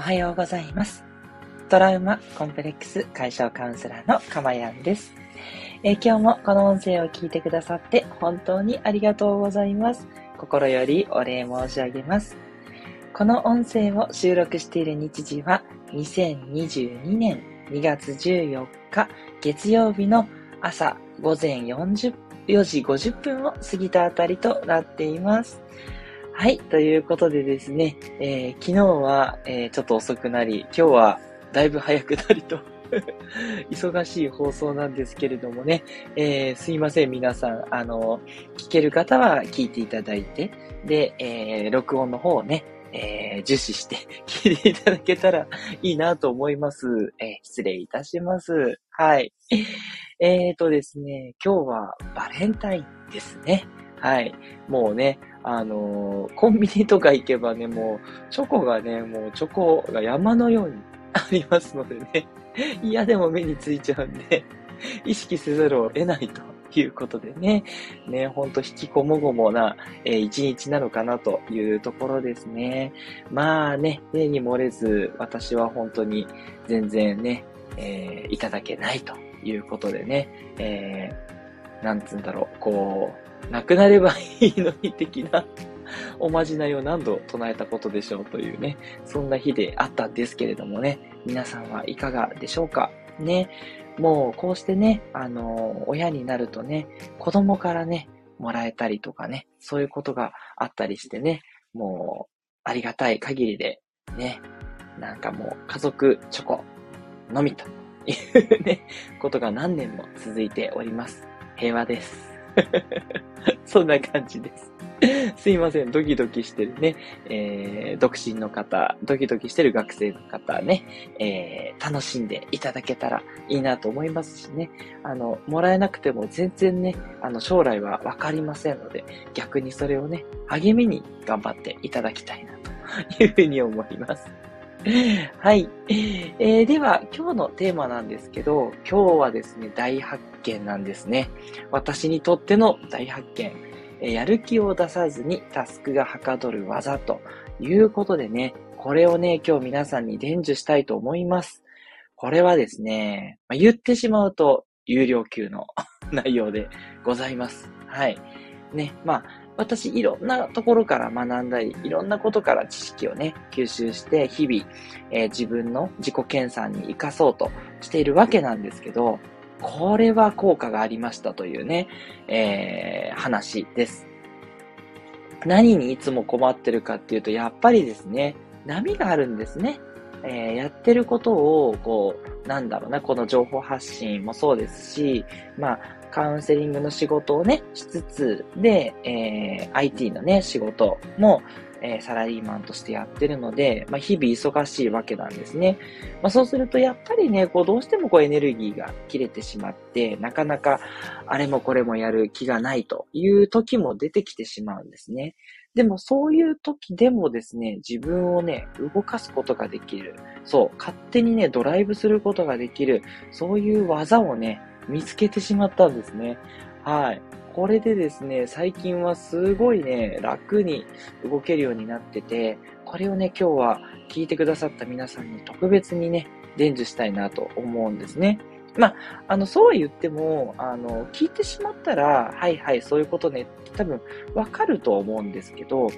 おはようございます。トラウマコンプレックス解消カウンセラーのかまやんです、えー、今日もこの音声を聞いてくださって本当にありがとうございます。心よりお礼申し上げます。この音声を収録している日時は2022年2月14日月曜日の朝午前40 4時50分を過ぎたあたりとなっています。はい。ということでですね、えー、昨日は、えー、ちょっと遅くなり、今日はだいぶ早くなりと 忙しい放送なんですけれどもね、えー、すいません、皆さん。あの、聞ける方は聞いていただいて、で、えー、録音の方をね、えー、受視して 聞いていただけたらいいなと思います。えー、失礼いたします。はい。えーとですね、今日はバレンタインですね。はい。もうね、あのー、コンビニとか行けばね、もう、チョコがね、もうチョコが山のように ありますのでね、嫌でも目についちゃうんで、意識せざるを得ないということでね、ね、ほんと引きこもごもな、えー、一日なのかなというところですね。まあね、例に漏れず、私は本当に全然ね、えー、いただけないということでね、えー、なんつうんだろう、こう、なくなればいいのに的な おまじないを何度唱えたことでしょうというね、そんな日であったんですけれどもね、皆さんはいかがでしょうかね、もうこうしてね、あの、親になるとね、子供からね、もらえたりとかね、そういうことがあったりしてね、もう、ありがたい限りで、ね、なんかもう家族チョコのみというね、ことが何年も続いております。平和です。そんな感じです。すいません。ドキドキしてるね、えー、独身の方、ドキドキしてる学生の方ね、えー、楽しんでいただけたらいいなと思いますしね、あの、もらえなくても全然ね、あの、将来はわかりませんので、逆にそれをね、励みに頑張っていただきたいなというふうに思います。はい。えー、では、今日のテーマなんですけど、今日はですね、大発見なんですね。私にとっての大発見。やる気を出さずにタスクがはかどる技ということでね、これをね、今日皆さんに伝授したいと思います。これはですね、まあ、言ってしまうと有料級の 内容でございます。はい。ね、まあ、私いろんなところから学んだり、いろんなことから知識をね、吸収して、日々、えー、自分の自己研鑽に活かそうとしているわけなんですけど、これは効果がありましたというね、えー、話です。何にいつも困ってるかっていうと、やっぱりですね、波があるんですね。えー、やってることを、こう、なんだろうな、この情報発信もそうですし、まあ、カウンセリングの仕事をね、しつつ、で、えー、IT のね、仕事も、えー、サラリーマンとしてやってるので、まあ、日々忙しいわけなんですね。まあ、そうすると、やっぱりね、こう、どうしてもこうエネルギーが切れてしまって、なかなか、あれもこれもやる気がないという時も出てきてしまうんですね。でもそういう時でもですね、自分をね、動かすことができる。そう、勝手にね、ドライブすることができる。そういう技をね、見つけてしまったんですね。はい。これでですね、最近はすごいね、楽に動けるようになってて、これをね、今日は聞いてくださった皆さんに特別にね、伝授したいなと思うんですね。まあ、あの、そうは言っても、あの、聞いてしまったら、はいはい、そういうことねって多分わかると思うんですけど、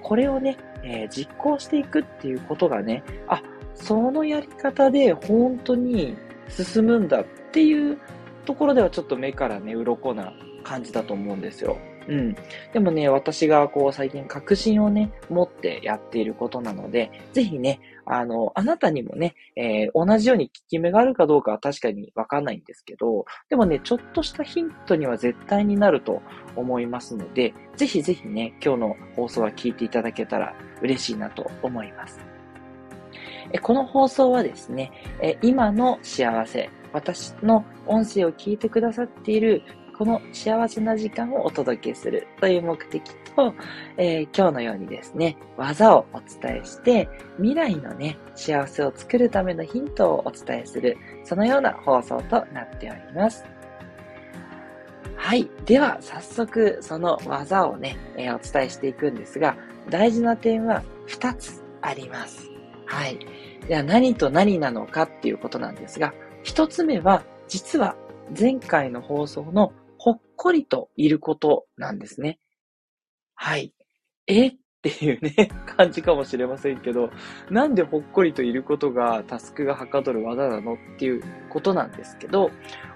これをね、えー、実行していくっていうことがね、あ、そのやり方で本当に進むんだっていうところではちょっと目からね、鱗な感じだと思うんですよ。うん。でもね、私がこう最近確信をね、持ってやっていることなので、ぜひね、あの、あなたにもね、えー、同じように効き目があるかどうかは確かにわかんないんですけど、でもね、ちょっとしたヒントには絶対になると思いますので、ぜひぜひね、今日の放送は聞いていただけたら嬉しいなと思います。この放送はですね、今の幸せ、私の音声を聞いてくださっているこの幸せな時間をお届けするという目的と、えー、今日のようにですね、技をお伝えして、未来のね、幸せを作るためのヒントをお伝えする、そのような放送となっております。はい。では、早速、その技をね、えー、お伝えしていくんですが、大事な点は2つあります。はい。じゃあ何と何なのかっていうことなんですが、一つ目は、実は前回の放送のほっこりといることなんですね。はい。え？っていうね、感じかもしれませんけど、なんでほっこりといることがタスクがはかどる技なのっていうことなんですけど、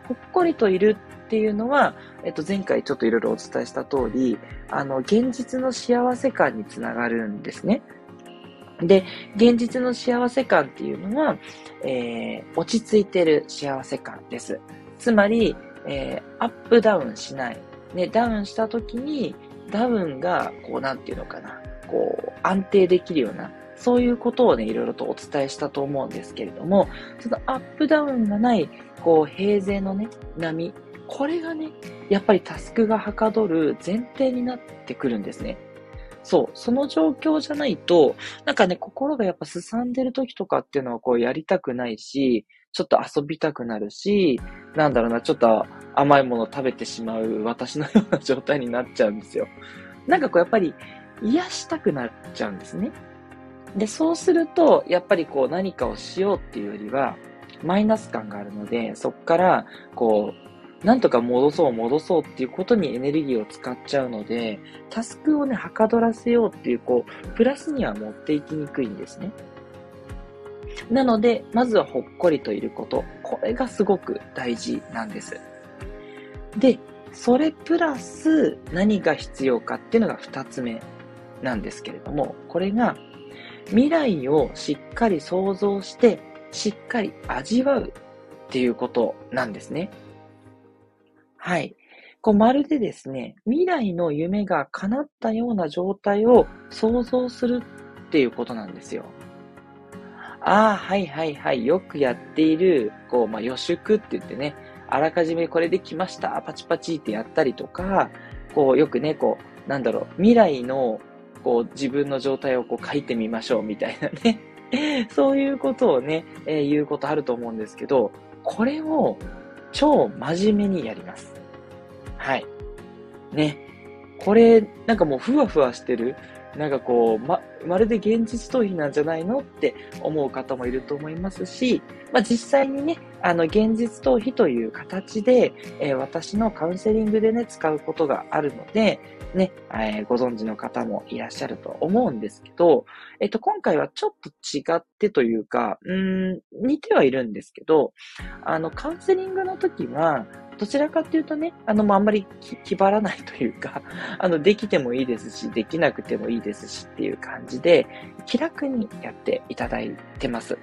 ほっこりといるっていうのは、えっと、前回ちょっといろいろお伝えした通り、あの、現実の幸せ感につながるんですね。で、現実の幸せ感っていうのは、えー、落ち着いてる幸せ感です。つまり、えー、アップダウンしない。ね、ダウンした時に、ダウンが、こう、なんていうのかな、こう、安定できるような、そういうことをね、いろいろとお伝えしたと思うんですけれども、そのアップダウンがない、こう、平静のね、波、これがね、やっぱりタスクがはかどる前提になってくるんですね。そう、その状況じゃないと、なんかね、心がやっぱすさんでる時とかっていうのはこうやりたくないし、ちょっと遊びたくなるし、なんだろうな、ちょっと甘いもの食べてしまう私のような状態になっちゃうんですよ。なんかこうやっぱり癒したくなっちゃうんですね。で、そうすると、やっぱりこう何かをしようっていうよりは、マイナス感があるので、そこから、こう、なんとか戻そう戻そうっていうことにエネルギーを使っちゃうので、タスクをね、はかどらせようっていう、こう、プラスには持っていきにくいんですね。なので、まずはほっこりといること。これがすごく大事なんです。で、それプラス何が必要かっていうのが二つ目なんですけれども、これが未来をしっかり想像して、しっかり味わうっていうことなんですね。はい。こうまるでですね、未来の夢が叶ったような状態を想像するっていうことなんですよ。ああ、はいはいはい、よくやっている、こう、まあ、予祝って言ってね、あらかじめこれできました、パチパチってやったりとか、こう、よくね、こう、なんだろう、未来の、こう、自分の状態をこう書いてみましょうみたいなね。そういうことをね、えー、言うことあると思うんですけど、これを超真面目にやります。はい。ね。これ、なんかもうふわふわしてる。なんかこう、ま、まるで現実逃避なんじゃないのって思う方もいると思いますし、まあ、実際にね、あの、現実逃避という形で、えー、私のカウンセリングでね、使うことがあるので、ね、えー、ご存知の方もいらっしゃると思うんですけど、えっ、と、今回はちょっと違ってというか、うん、似てはいるんですけど、あの、カウンセリングの時は、どちらかっていうとね、あの、あんまり気張らないというか、あの、できてもいいですし、できなくてもいいですしっていう感じで、気楽にやっていただいてます。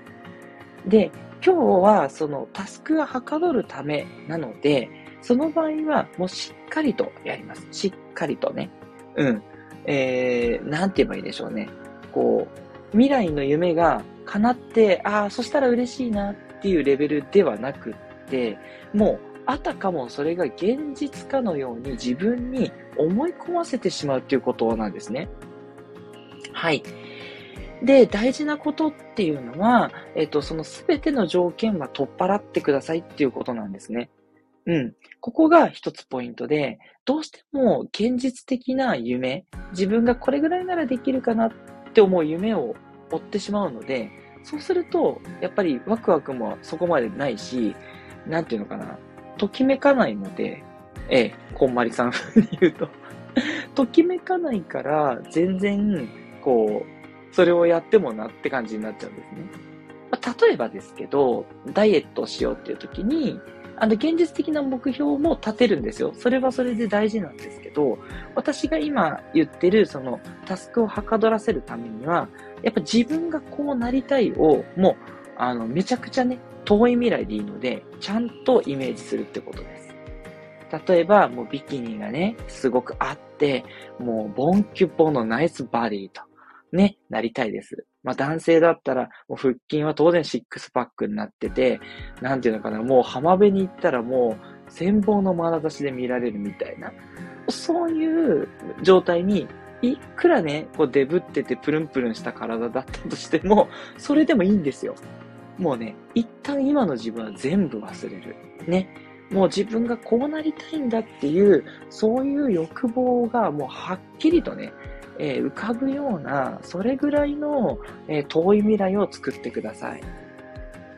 で、今日はそのタスクがはかどるためなので、その場合はもうしっかりとやります。しっかりとね。うん。えー、なんて言えばいいでしょうね。こう、未来の夢が叶って、ああ、そしたら嬉しいなっていうレベルではなくって、もう、あたかもそれが現実かのように自分に思い込ませてしまうっていうことなんですね。はい。で、大事なことっていうのは、えっ、と、そのすべての条件は取っ払ってくださいっていうことなんですね。うん。ここが一つポイントで、どうしても現実的な夢、自分がこれぐらいならできるかなって思う夢を追ってしまうので、そうすると、やっぱりワクワクもそこまでないし、なんていうのかな、ときめかないので、ええ、こんまりさん風に言うと ときめかないから、全然、こう、それをやってもなって感じになっちゃうんですね。まあ、例えばですけど、ダイエットしようっていう時に、あの、現実的な目標も立てるんですよ。それはそれで大事なんですけど、私が今言ってる、その、タスクをはかどらせるためには、やっぱ自分がこうなりたいを、もう、あの、めちゃくちゃね、遠い未来でいいので、ちゃんとイメージするってことです。例えば、もうビキニがね、すごくあって、もうボンキュポのナイスバディと、ね、なりたいです。まあ男性だったら、もう腹筋は当然シックスパックになってて、なんていうのかな、もう浜辺に行ったらもう、羨望の眼差しで見られるみたいな、そういう状態にいくらね、こうデブっててプルンプルンした体だったとしても、それでもいいんですよ。もうね、一旦今の自分は全部忘れる。ね。もう自分がこうなりたいんだっていう、そういう欲望がもうはっきりとね、えー、浮かぶような、それぐらいの、えー、遠い未来を作ってください。も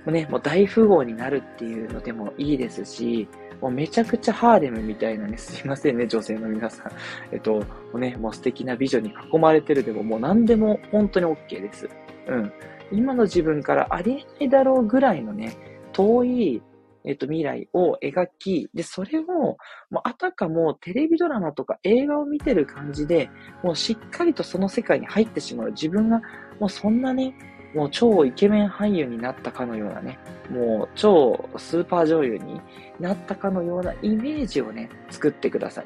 うね、もう大富豪になるっていうのでもいいですし、もうめちゃくちゃハーレムみたいなね、すいませんね、女性の皆さん。えっと、もうね、もう素敵な美女に囲まれてるでも、もう何でも本当に OK です。うん。今の自分からありえないだろうぐらいのね、遠いえっと、未来を描き、で、それを、もうあたかもテレビドラマとか映画を見てる感じで、もうしっかりとその世界に入ってしまう。自分が、もうそんなね、もう超イケメン俳優になったかのようなね、もう超スーパー女優になったかのようなイメージをね、作ってください。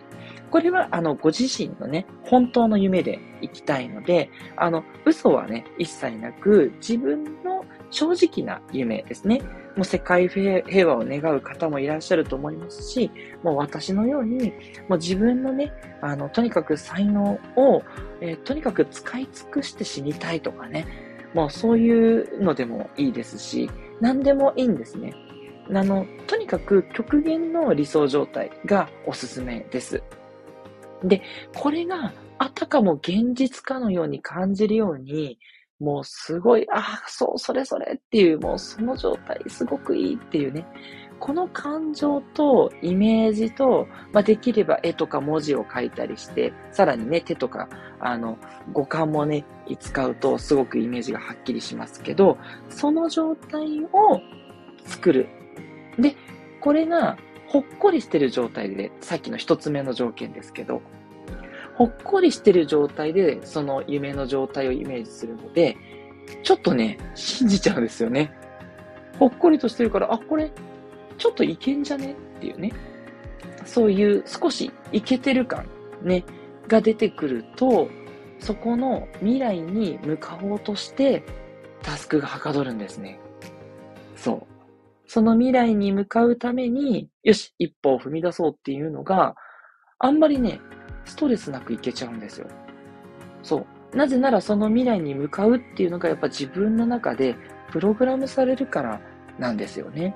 これは、あの、ご自身のね、本当の夢で行きたいので、あの、嘘はね、一切なく、自分の正直な夢ですね。もう世界平和を願う方もいらっしゃると思いますし、もう私のように、もう自分のね、あの、とにかく才能を、えー、とにかく使い尽くして死にたいとかね、もうそういうのでもいいですし、何でもいいんですね。あの、とにかく極限の理想状態がおすすめです。で、これがあたかも現実かのように感じるように、もうすごい、ああ、そう、それそれっていう、もうその状態すごくいいっていうね。この感情とイメージと、まあ、できれば絵とか文字を書いたりして、さらにね、手とか、あの、五感もね、使うとすごくイメージがはっきりしますけど、その状態を作る。で、これがほっこりしてる状態で、さっきの一つ目の条件ですけど、ほっこりしてる状態で、その夢の状態をイメージするので、ちょっとね、信じちゃうんですよね。ほっこりとしてるから、あ、これ、ちょっといけんじゃね？っていうね。そういう少しいけてる感、ね、が出てくると、そこの未来に向かおうとして、タスクがはかどるんですね。そう。その未来に向かうために、よし、一歩を踏み出そうっていうのが、あんまりね、ストレスなくいけちゃうんですよ。そう。なぜならその未来に向かうっていうのがやっぱ自分の中でプログラムされるからなんですよね。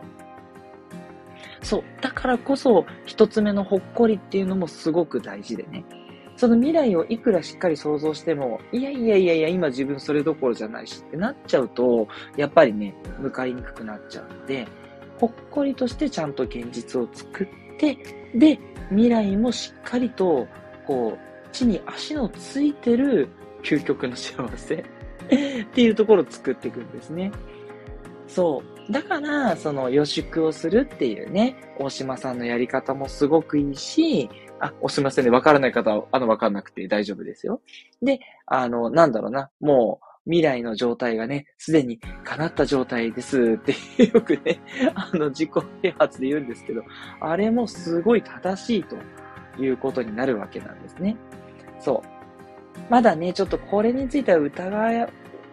そう。だからこそ一つ目のほっこりっていうのもすごく大事でね。その未来をいくらしっかり想像しても、いやいやいやいや、今自分それどころじゃないしってなっちゃうと、やっぱりね、向かいにくくなっちゃうので、ほっこりとしてちゃんと現実を作って、で、未来もしっかりとこう、地に足のついてる究極の幸せ っていうところを作っていくんですね。そう。だから、その予祝をするっていうね、大島さんのやり方もすごくいいし、あ、おすみませんね。わからない方は、あの、わかんなくて大丈夫ですよ。で、あの、なんだろうな、もう、未来の状態がね、すでに叶った状態ですってよくね、あの、自己啓発で言うんですけど、あれもすごい正しいということになるわけなんですね。そう。まだね、ちょっとこれについては疑っ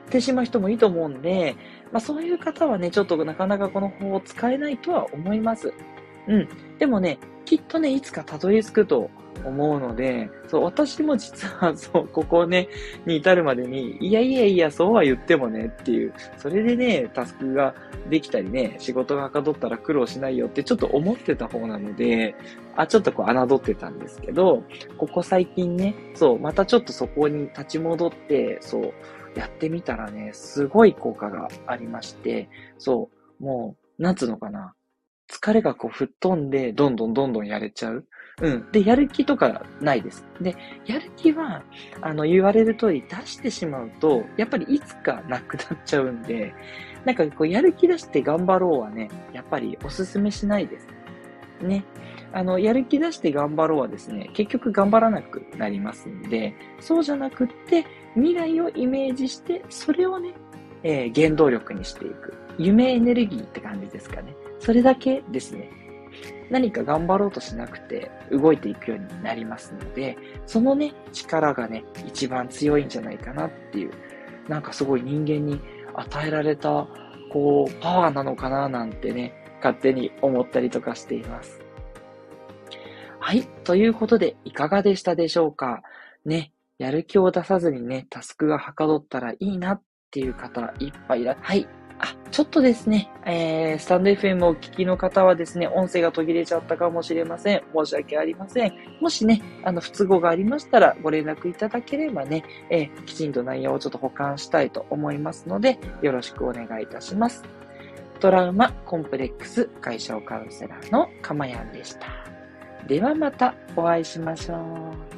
てしまう人もいいと思うんで、まあそういう方はね、ちょっとなかなかこの方を使えないとは思います。うん。でもね、きっとね、いつかたどり着くと思うので、そう、私も実は、そう、ここね、に至るまでに、いやいやいや、そうは言ってもねっていう、それでね、タスクができたりね、仕事がかどったら苦労しないよってちょっと思ってた方なので、あ、ちょっとこう侮ってたんですけど、ここ最近ね、そう、またちょっとそこに立ち戻って、そう、やってみたらね、すごい効果がありまして、そう、もう、なんつうのかな。疲れがこう吹っ飛んで、どんどんどんどんやれちゃう。うん。で、やる気とかないです。で、やる気は、あの、言われる通り出してしまうと、やっぱりいつかなくなっちゃうんで、なんかこう、やる気出して頑張ろうはね、やっぱりおすすめしないです。ね。あの、やる気出して頑張ろうはですね、結局頑張らなくなりますんで、そうじゃなくって、未来をイメージして、それをね、えー、原動力にしていく。夢エネルギーって感じですかね。それだけですね。何か頑張ろうとしなくて動いていくようになりますので、そのね、力がね、一番強いんじゃないかなっていう、なんかすごい人間に与えられた、こう、パワーなのかななんてね、勝手に思ったりとかしています。はい。ということで、いかがでしたでしょうか？ね、やる気を出さずにね、タスクがはかどったらいいなっていう方いっぱいいら、はい。あ、ちょっとですね、えー、スタンド FM をお聞きの方はですね、音声が途切れちゃったかもしれません。申し訳ありません。もしね、あの、不都合がありましたらご連絡いただければね、えー、きちんと内容をちょっと保管したいと思いますので、よろしくお願いいたします。トラウマコンプレックス解消カウンセラーのかまやんでした。ではまたお会いしましょう。